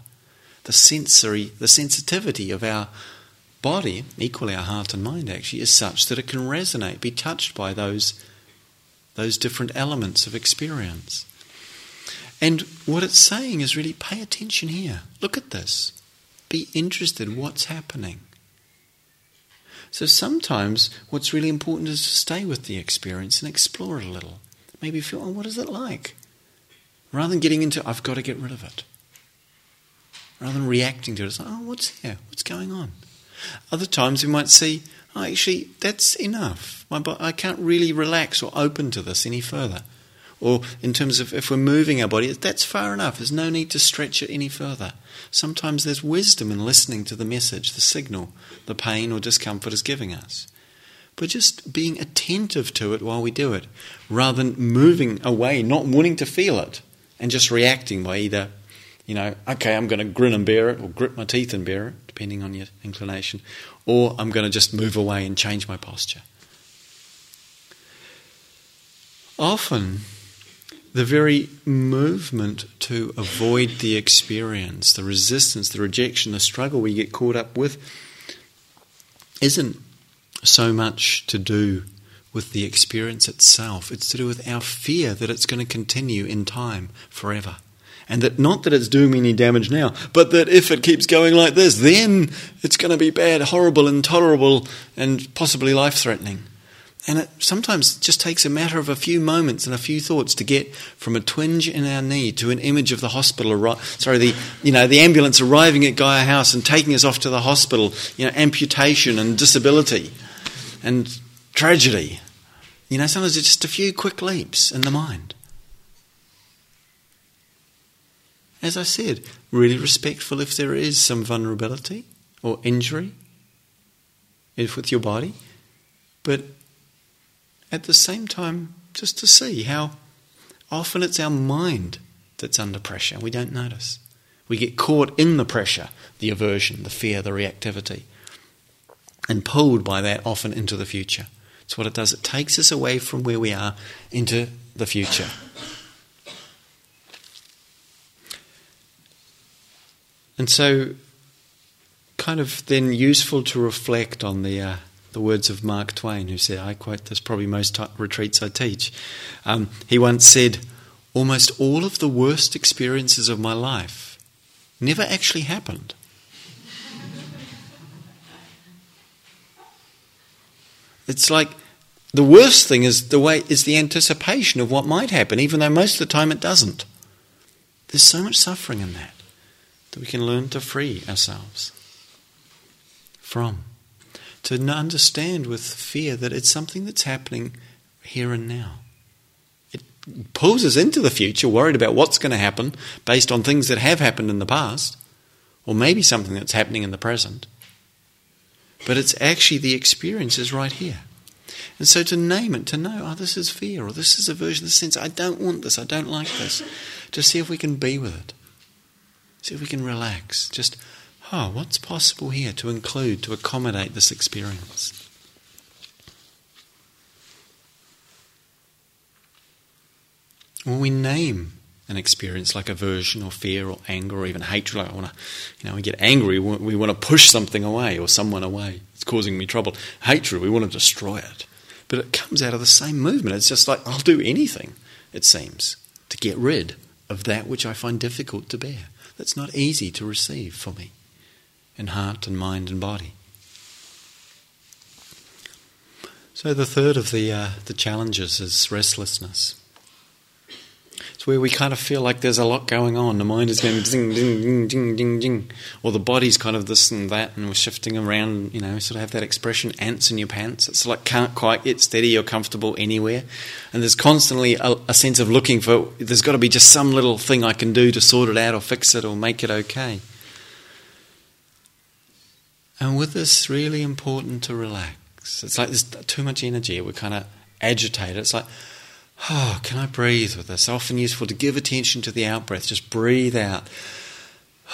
The sensory, the sensitivity of our body, equally our heart and mind actually, is such that it can resonate, be touched by those, those different elements of experience. And what it's saying is really pay attention here. Look at this. Be interested what's happening. So sometimes what's really important is to stay with the experience and explore it a little. Maybe feel, oh, what is it like? Rather than getting into, I've got to get rid of it. Rather than reacting to it, it's like, oh, what's here? What's going on? Other times we might see, oh, actually, that's enough. My I can't really relax or open to this any further. Or in terms of if we're moving our body, that's far enough. There's no need to stretch it any further. Sometimes there's wisdom in listening to the message, the signal, the pain or discomfort is giving us. But just being attentive to it while we do it, rather than moving away, not wanting to feel it, and just reacting by either, you know, okay, I'm going to grin and bear it, or grit my teeth and bear it, depending on your inclination, or I'm going to just move away and change my posture. Often, the very movement to avoid the experience, the resistance, the rejection, the struggle we get caught up with, isn't so much to do with the experience itself. It's to do with our fear that it's going to continue in time forever. And that not that it's doing me any damage now, but that if it keeps going like this, then it's going to be bad, horrible, intolerable, and possibly life threatening. And it sometimes just takes a matter of a few moments and a few thoughts to get from a twinge in our knee to an image of the hospital, sorry, the you know the ambulance arriving at Gaia House and taking us off to the hospital. You know, amputation and disability, and tragedy. You know, sometimes it's just a few quick leaps in the mind. As I said, really respectful if there is some vulnerability or injury, if with your body, but at the same time, just to see how often it's our mind that's under pressure. We don't notice. We get caught in the pressure, the aversion, the fear, the reactivity. and pulled by that often into the future. It's what it does. It takes us away from where we are into the future. And so, kind of then useful to reflect on the uh, the words of Mark Twain, who said, I quote this probably most t- retreats I teach. Um, he once said, Almost all of the worst experiences of my life never actually happened. It's like the worst thing is the way is the anticipation of what might happen, even though most of the time it doesn't. There's so much suffering in that that we can learn to free ourselves from. To understand with fear that it's something that's happening here and now. It pulls us into the future, worried about what's going to happen based on things that have happened in the past, or maybe something that's happening in the present. But it's actually the experience is right here. And so to name it, to know, oh, this is fear, or this is aversion, this sense, I don't want this, I don't like this, to see if we can be with it. See if we can relax. Just, oh, what's possible here to include, to accommodate this experience? When we name an experience like aversion or fear or anger or even hatred. Like I want to, you know, we get angry, we want to push something away or someone away. It's causing me trouble. Hatred, we want to destroy it. But it comes out of the same movement. It's just like I'll do anything, it seems, to get rid of that which I find difficult to bear. That's not easy to receive for me in heart and mind and body. So the third of the uh, the challenges is restlessness. It's where we kind of feel like there's a lot going on. The mind is going ding, ding, ding, ding, ding, ding. Or the body's kind of this and that, and we're shifting around, you know, sort of have that expression, ants in your pants. It's like can't quite get steady or comfortable anywhere. And there's constantly a, a sense of looking for, there's got to be just some little thing I can do to sort it out or fix it or make it okay. And with this, really important to relax. It's like there's too much energy. We're kind of agitated. It's like, Oh, can I breathe with this? Often useful to give attention to the out breath. Just breathe out.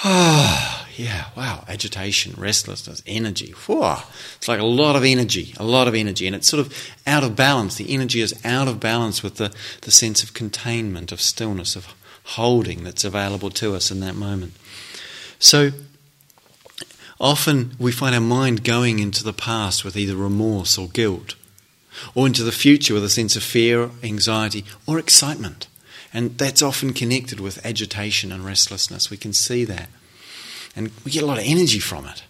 Oh, yeah, wow. Agitation, restlessness, energy. Whew. It's like a lot of energy, a lot of energy. And it's sort of out of balance. The energy is out of balance with the, the sense of containment, of stillness, of holding that's available to us in that moment. So, often we find our mind going into the past with either remorse or guilt or into the future with a sense of fear, anxiety, or excitement. And that's often connected with agitation and restlessness. We can see that. And we get a lot of energy from it.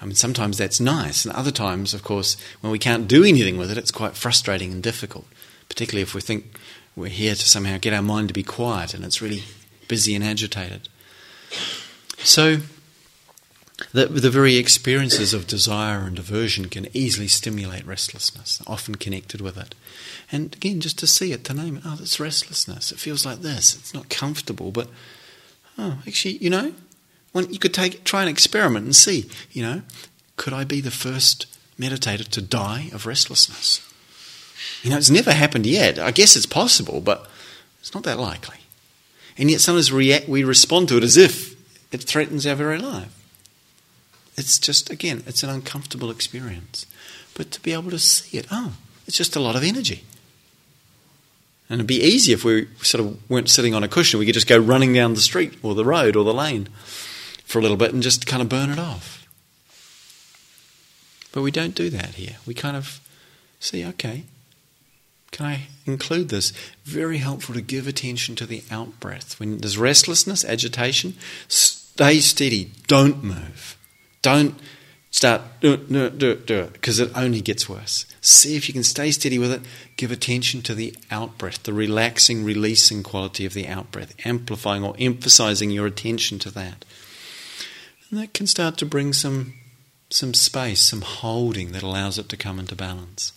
I mean, sometimes that's nice, and other times, of course, when we can't do anything with it, it's quite frustrating and difficult, particularly if we think we're here to somehow get our mind to be quiet and it's really busy and agitated. So, the, the very experiences of desire and aversion can easily stimulate restlessness, often connected with it. And again, just to see it, to name it, oh, that's restlessness. It feels like this. It's not comfortable, but oh, actually, you know, when you could take try an experiment and see, you know, could I be the first meditator to die of restlessness? You know, it's never happened yet. I guess it's possible, but it's not that likely. And yet sometimes react, we respond to it as if it threatens our very life. It's just, again, it's an uncomfortable experience. But to be able to see it, oh, it's just a lot of energy. And it'd be easy if we sort of weren't sitting on a cushion. We could just go running down the street or the road or the lane for a little bit and just kind of burn it off. But we don't do that here. We kind of see, okay, can I include this? Very helpful to give attention to the out breath. When there's restlessness, agitation, stay steady, don't move. Don't start do it, do it, do it, do it, because it only gets worse. See if you can stay steady with it. Give attention to the out breath, the relaxing, releasing quality of the out breath, amplifying or emphasizing your attention to that. And that can start to bring some, some space, some holding that allows it to come into balance.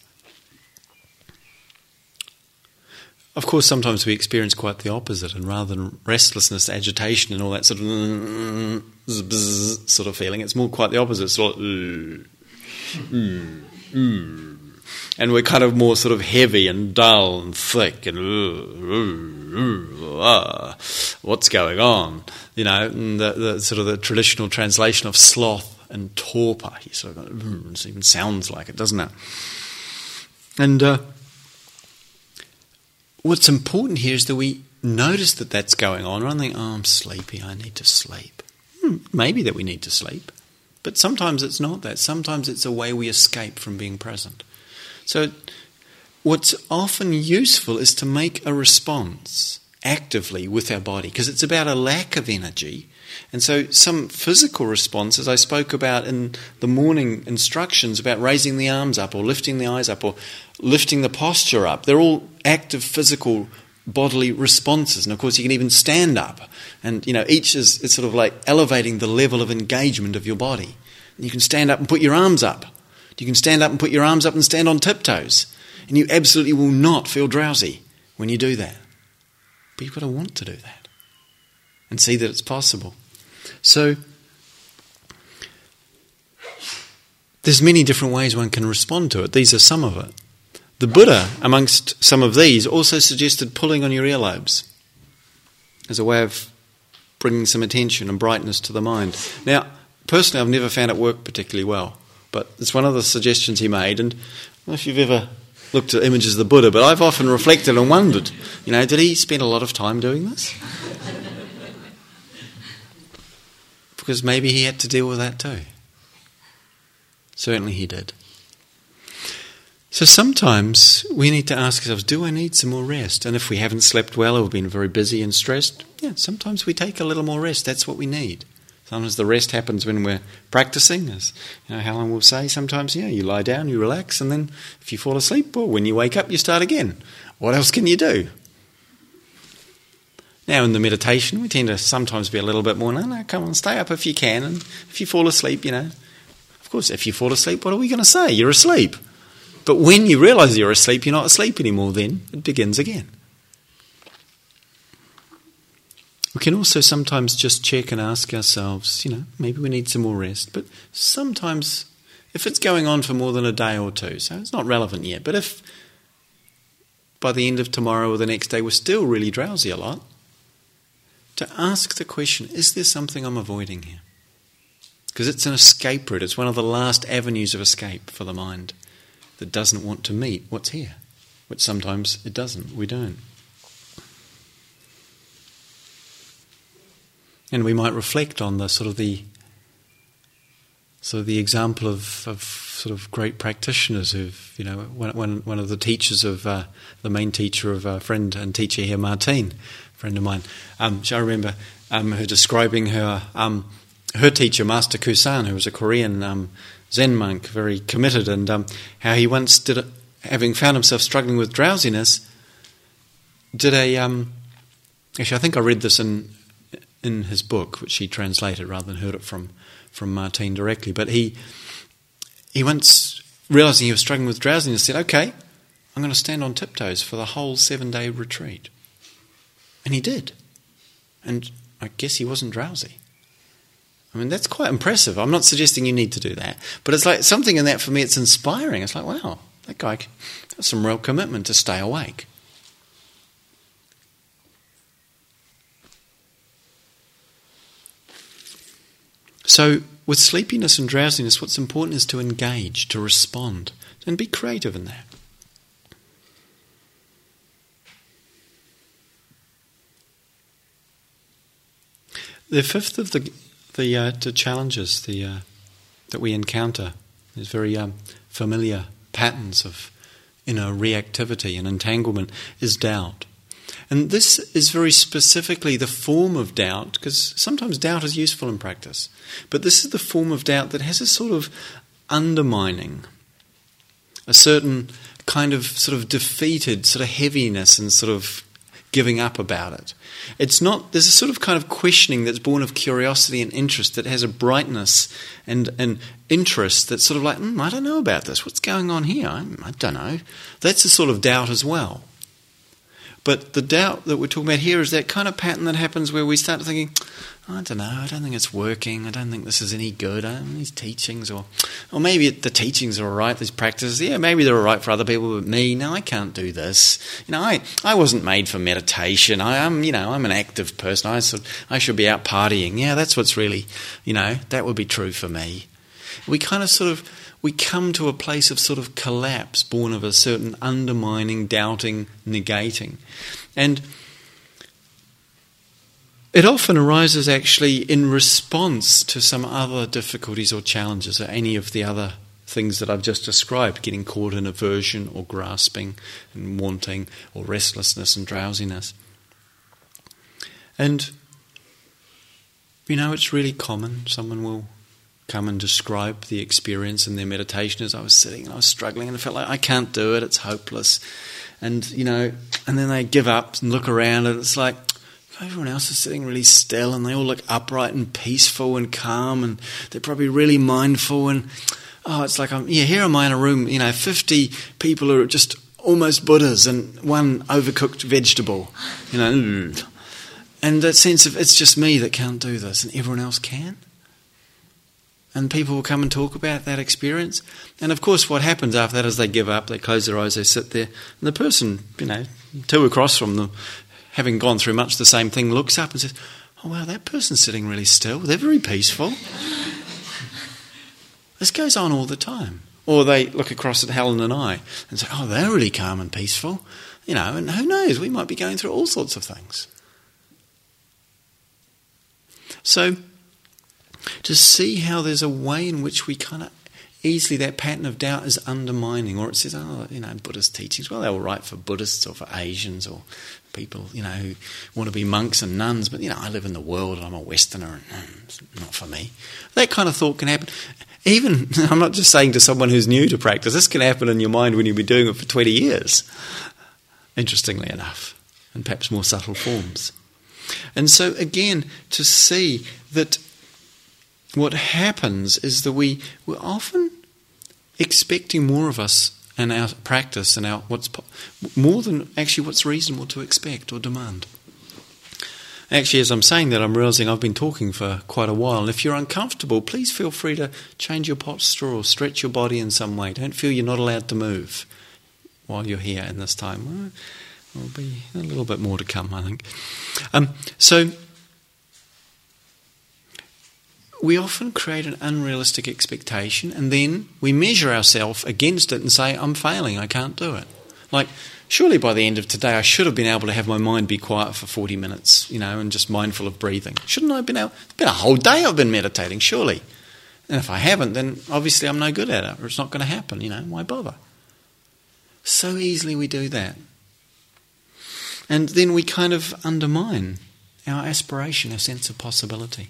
Of course, sometimes we experience quite the opposite, and rather than restlessness, agitation, and all that sort of sort of feeling, it's more quite the opposite. Sort of, and we're kind of more sort of heavy and dull and thick and what's going on? You know, the, the sort of the traditional translation of sloth and torpor. He sort of mm, it even sounds like it, doesn't it? And uh, what's important here is that we notice that that's going on rather than think, oh, I'm sleepy, I need to sleep. Hmm, maybe that we need to sleep. But sometimes it's not that. Sometimes it's a way we escape from being present. So, what's often useful is to make a response actively with our body because it's about a lack of energy. And so, some physical responses I spoke about in the morning instructions about raising the arms up or lifting the eyes up or lifting the posture up, they're all active physical bodily responses. And of course, you can even stand up. And, you know, each is, is sort of like elevating the level of engagement of your body. You can stand up and put your arms up. You can stand up and put your arms up and stand on tiptoes. And you absolutely will not feel drowsy when you do that. But you've got to want to do that and see that it's possible. So, there's many different ways one can respond to it. These are some of it. The Buddha, amongst some of these, also suggested pulling on your earlobes as a way of bringing some attention and brightness to the mind. Now, personally, I've never found it work particularly well, but it's one of the suggestions he made. And if you've ever looked at images of the Buddha, but I've often reflected and wondered, you know, did he spend a lot of time doing this? Because maybe he had to deal with that too. Certainly he did. So sometimes we need to ask ourselves, do I need some more rest? And if we haven't slept well or been very busy and stressed, yeah, sometimes we take a little more rest. That's what we need. Sometimes the rest happens when we're practicing, as you know, Helen will say. Sometimes, yeah, you lie down, you relax, and then if you fall asleep, well, when you wake up, you start again. What else can you do? Now, in the meditation, we tend to sometimes be a little bit more, no, no, come on, stay up if you can, and if you fall asleep, you know, of course, if you fall asleep, what are we going to say? You're asleep. But when you realize you're asleep, you're not asleep anymore, then it begins again. We can also sometimes just check and ask ourselves, you know, maybe we need some more rest. But sometimes, if it's going on for more than a day or two, so it's not relevant yet, but if by the end of tomorrow or the next day we're still really drowsy a lot, to ask the question is there something I'm avoiding here? Because it's an escape route, it's one of the last avenues of escape for the mind that doesn't want to meet what's here, which sometimes it doesn't. We don't. And we might reflect on the sort of the of the example of, of sort of great practitioners who've, you know, one, one, one of the teachers of, uh, the main teacher of a friend and teacher here, Martine, friend of mine, um, I remember um, her describing her, um, her teacher, Master Kusan, who was a Korean um, Zen monk, very committed, and um, how he once did, having found himself struggling with drowsiness, did a. Um, actually, I think I read this in in his book, which he translated rather than heard it from from Martine directly. But he he once realizing he was struggling with drowsiness said, "Okay, I'm going to stand on tiptoes for the whole seven day retreat," and he did, and I guess he wasn't drowsy. I mean, that's quite impressive. I'm not suggesting you need to do that, but it's like something in that for me, it's inspiring. It's like, wow, that guy has some real commitment to stay awake. So, with sleepiness and drowsiness, what's important is to engage, to respond, and be creative in that. The fifth of the the, uh, the challenges the, uh, that we encounter, these very um, familiar patterns of inner reactivity and entanglement, is doubt. And this is very specifically the form of doubt, because sometimes doubt is useful in practice. But this is the form of doubt that has a sort of undermining, a certain kind of sort of defeated sort of heaviness and sort of giving up about it. It's not, there's a sort of kind of questioning that's born of curiosity and interest that has a brightness and, an interest that's sort of like, mm, I don't know about this. What's going on here? I, I don't know. That's a sort of doubt as well. But the doubt that we're talking about here is that kind of pattern that happens where we start thinking, oh, I don't know, I don't think it's working, I don't think this is any good, these teachings, or or maybe the teachings are all right, these practices, yeah, maybe they're all right for other people, but me, no, I can't do this. You know, I, I wasn't made for meditation, I am, you know, I'm an active person, I, sort, I should be out partying. Yeah, that's what's really, you know, that would be true for me. We kind of sort of we come to a place of sort of collapse, born of a certain undermining, doubting, negating, and it often arises actually in response to some other difficulties or challenges, or any of the other things that I've just described getting caught in aversion or grasping and wanting or restlessness and drowsiness. And, you know, it's really common. Someone will come and describe the experience and their meditation as I was sitting and I was struggling and I felt like I can't do it, it's hopeless. And, you know, and then they give up and look around and it's like, everyone else is sitting really still and they all look upright and peaceful and calm and they're probably really mindful and oh it's like I'm yeah here am I in a room you know 50 people are just almost Buddhas and one overcooked vegetable you know. And that sense of it's just me that can't do this and everyone else can and people will come and talk about that experience and of course what happens after that is they give up they close their eyes they sit there and the person you know two across from them having gone through much the same thing, looks up and says, Oh, wow, that person's sitting really still. They're very peaceful. this goes on all the time. Or they look across at Helen and I and say, Oh, they're really calm and peaceful. You know, and who knows, we might be going through all sorts of things. So, to see how there's a way in which we kind of easily that pattern of doubt is undermining, or it says, oh, you know, Buddhist teachings, well, they were right for Buddhists or for Asians or people, you know, who want to be monks and nuns, but, you know, I live in the world, and I'm a Westerner, and mm, it's not for me. That kind of thought can happen. Even, [LAUGHS] I'm not just saying to someone who's new to practice, this can happen in your mind when you've been doing it for 20 years, interestingly enough, in perhaps more subtle forms. And so, again, to see that what happens is that we, we're often expecting more of us and our practice and our what's more than actually what's reasonable to expect or demand. Actually, as I'm saying that, I'm realizing I've been talking for quite a while. And if you're uncomfortable, please feel free to change your posture or stretch your body in some way. Don't feel you're not allowed to move while you're here in this time. There'll be a little bit more to come, I think. Um, so, we often create an unrealistic expectation and then we measure ourselves against it and say, I'm failing, I can't do it. Like, surely by the end of today, I should have been able to have my mind be quiet for 40 minutes, you know, and just mindful of breathing. Shouldn't I have been able? It's been a whole day I've been meditating, surely. And if I haven't, then obviously I'm no good at it, or it's not going to happen, you know, why bother? So easily we do that. And then we kind of undermine our aspiration, our sense of possibility.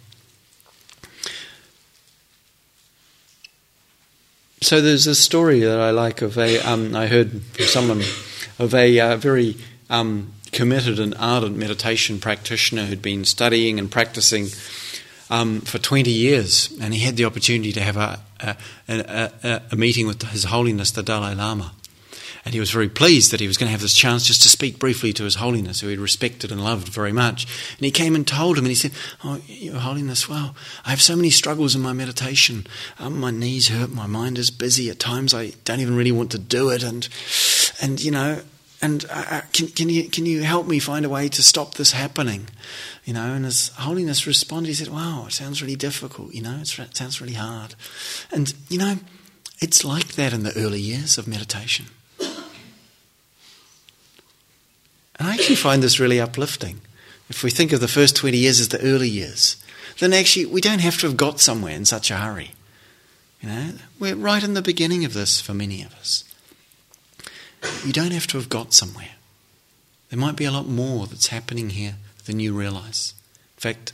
So there's a story that I like of a um, I heard from someone of a uh, very um, committed and ardent meditation practitioner who'd been studying and practicing um, for 20 years, and he had the opportunity to have a, a, a, a meeting with His Holiness the Dalai Lama. And he was very pleased that he was going to have this chance just to speak briefly to His Holiness, who he respected and loved very much. And he came and told him, and he said, Oh, Your Holiness, well, I have so many struggles in my meditation. Um, my knees hurt, my mind is busy. At times I don't even really want to do it. And, and you know, and uh, uh can, can, you, can you help me find a way to stop this happening? You know, and His Holiness responded, he said, Wow, it sounds really difficult, you know, it sounds really hard. And, you know, it's like that in the early years of meditation. And I actually find this really uplifting. If we think of the first 20 years as the early years, then actually we don't have to have got somewhere in such a hurry. You know, we're right in the beginning of this for many of us. You don't have to have got somewhere. There might be a lot more that's happening here than you realize. In fact,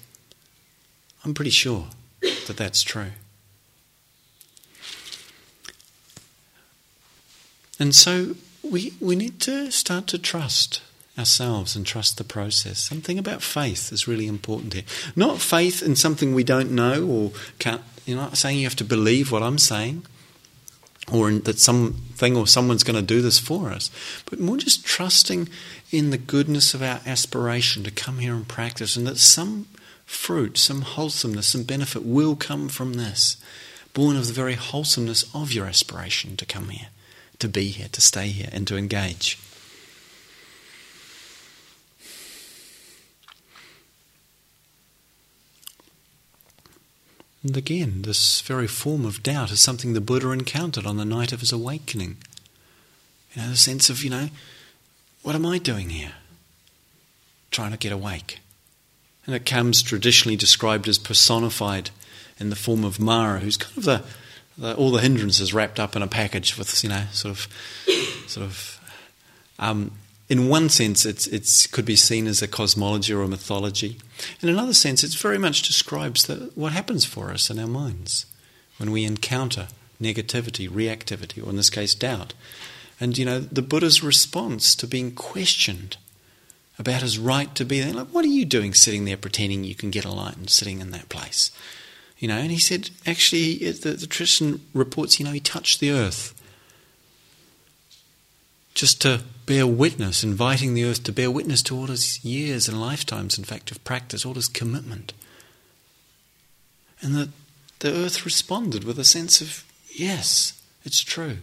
I'm pretty sure that that's true. And so we, we need to start to trust ourselves and trust the process. Something about faith is really important here. Not faith in something we don't know or can't, you know, saying you have to believe what I'm saying or that something or someone's going to do this for us, but more just trusting in the goodness of our aspiration to come here and practice and that some fruit, some wholesomeness, some benefit will come from this, born of the very wholesomeness of your aspiration to come here, to be here, to stay here, and to engage. And again, this very form of doubt is something the Buddha encountered on the night of his awakening. You know, the sense of, you know, what am I doing here? Trying to get awake. And it comes traditionally described as personified in the form of Mara, who's kind of the, the, all the hindrances wrapped up in a package with, you know, sort of, sort of. Um, in one sense, it it's could be seen as a cosmology or a mythology. In another sense, it very much describes the, what happens for us in our minds when we encounter negativity, reactivity, or in this case, doubt. And you know, the Buddha's response to being questioned about his right to be there. Like, what are you doing sitting there pretending you can get a light and sitting in that place? You know, and he said, actually, the, the tradition reports, you know, he touched the earth just to bear witness, inviting the earth to bear witness to all his years and lifetimes, in fact, of practice, all his commitment. And that the earth responded with a sense of, yes, it's true.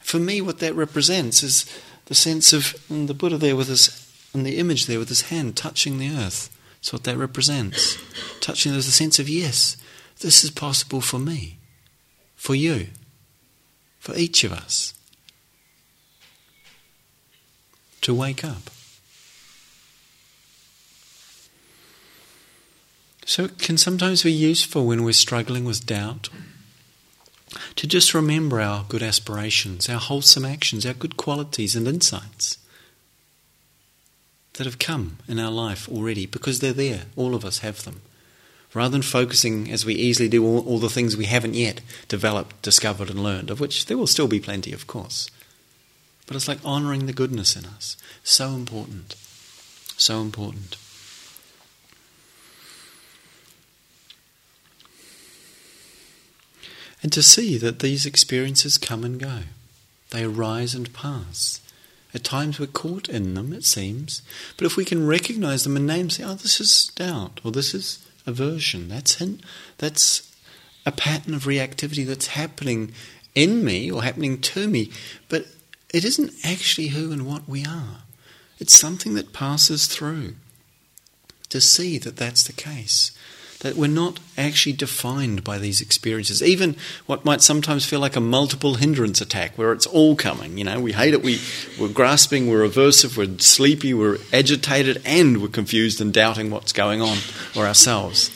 For me, what that represents is the sense of mm, the Buddha there with his and the image there with his hand touching the earth. That's what that represents. Touching, there's a sense of, yes, this is possible for me, for you, for each of us to wake up. So it can sometimes be useful when we're struggling with doubt to just remember our good aspirations, our wholesome actions, our good qualities and insights that have come in our life already because they're there. All of us have them. Rather than focusing, as we easily do, all, all the things we haven't yet developed, discovered, and learned, of which there will still be plenty, of course. But it's like honouring the goodness in us. So important. So important. And to see that these experiences come and go, they arise and pass. At times we're caught in them, it seems. But if we can recognize them and name, say, oh, this is doubt, or this is aversion, that's, hint, that's a pattern of reactivity that's happening in me or happening to me. But it isn't actually who and what we are, it's something that passes through. To see that that's the case that we're not actually defined by these experiences. Even what might sometimes feel like a multiple hindrance attack, where it's all coming. You know, we hate it, we, we're grasping, we're aversive, we're sleepy, we're agitated, and we're confused and doubting what's going on or ourselves.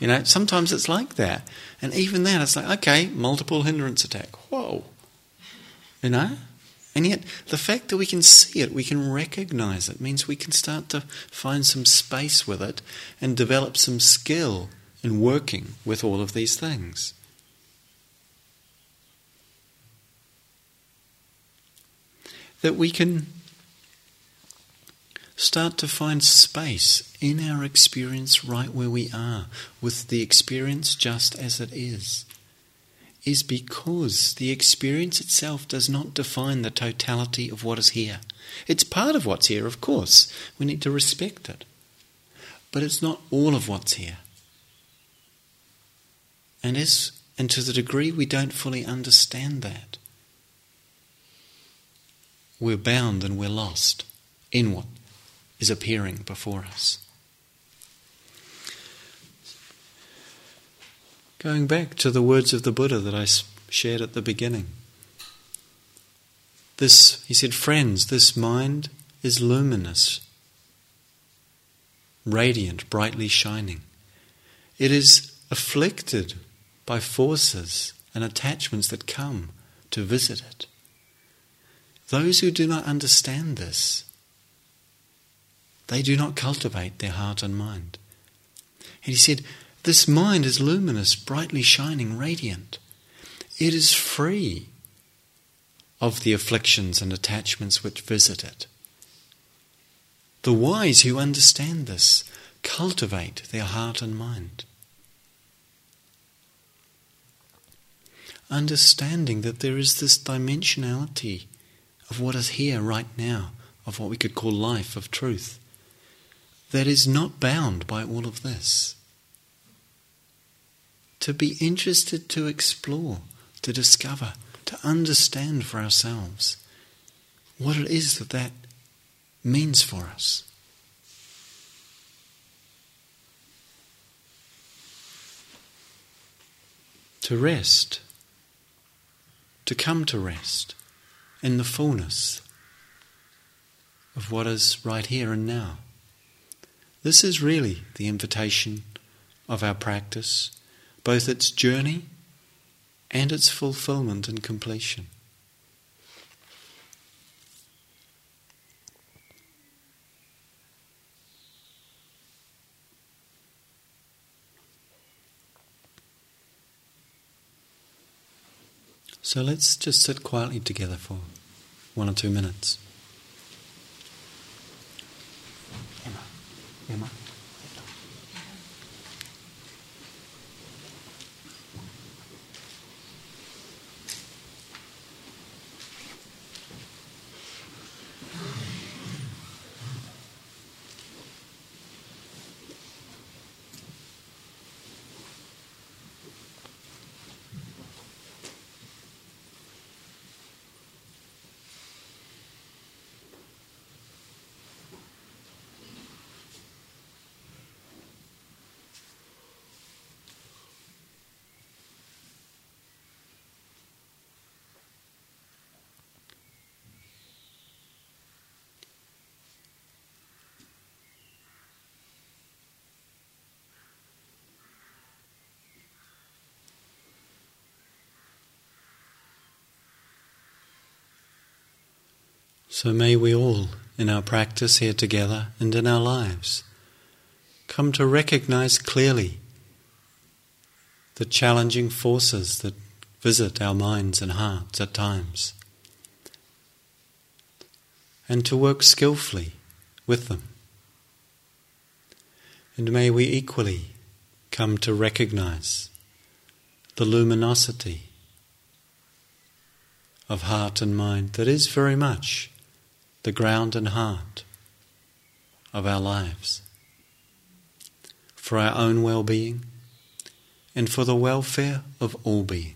You know, sometimes it's like that. And even then, it's like, okay, multiple hindrance attack. Whoa. You know? And yet, the fact that we can see it, we can recognize it, means we can start to find some space with it and develop some skill in working with all of these things. That we can start to find space in our experience right where we are, with the experience just as it is is because the experience itself does not define the totality of what is here. It's part of what's here, of course. We need to respect it. But it's not all of what's here. And, as, and to the degree we don't fully understand that, we're bound and we're lost in what is appearing before us. Going back to the words of the Buddha that I shared at the beginning. This, he said, friends, this mind is luminous, radiant, brightly shining. It is afflicted by forces and attachments that come to visit it. Those who do not understand this, they do not cultivate their heart and mind. And he said, this mind is luminous, brightly shining, radiant. It is free of the afflictions and attachments which visit it. The wise who understand this cultivate their heart and mind. Understanding that there is this dimensionality of what is here right now, of what we could call life, of truth, that is not bound by all of this to be interested to explore, to discover, to understand for ourselves what it is that that means for us. to rest, to come to rest in the fullness of what is right here and now. This is really the invitation of our practice, both its journey and its fulfillment and completion. So let's just sit quietly together for one or two minutes. Emma, Emma. So may we all, in our practice here together and in our lives, come to recognize clearly the challenging forces that visit our minds and hearts at times, and to work skillfully with them. And may we equally come to recognize the luminosity of heart and mind that is very much the ground and heart of our lives, for our own well being and for the welfare of all beings.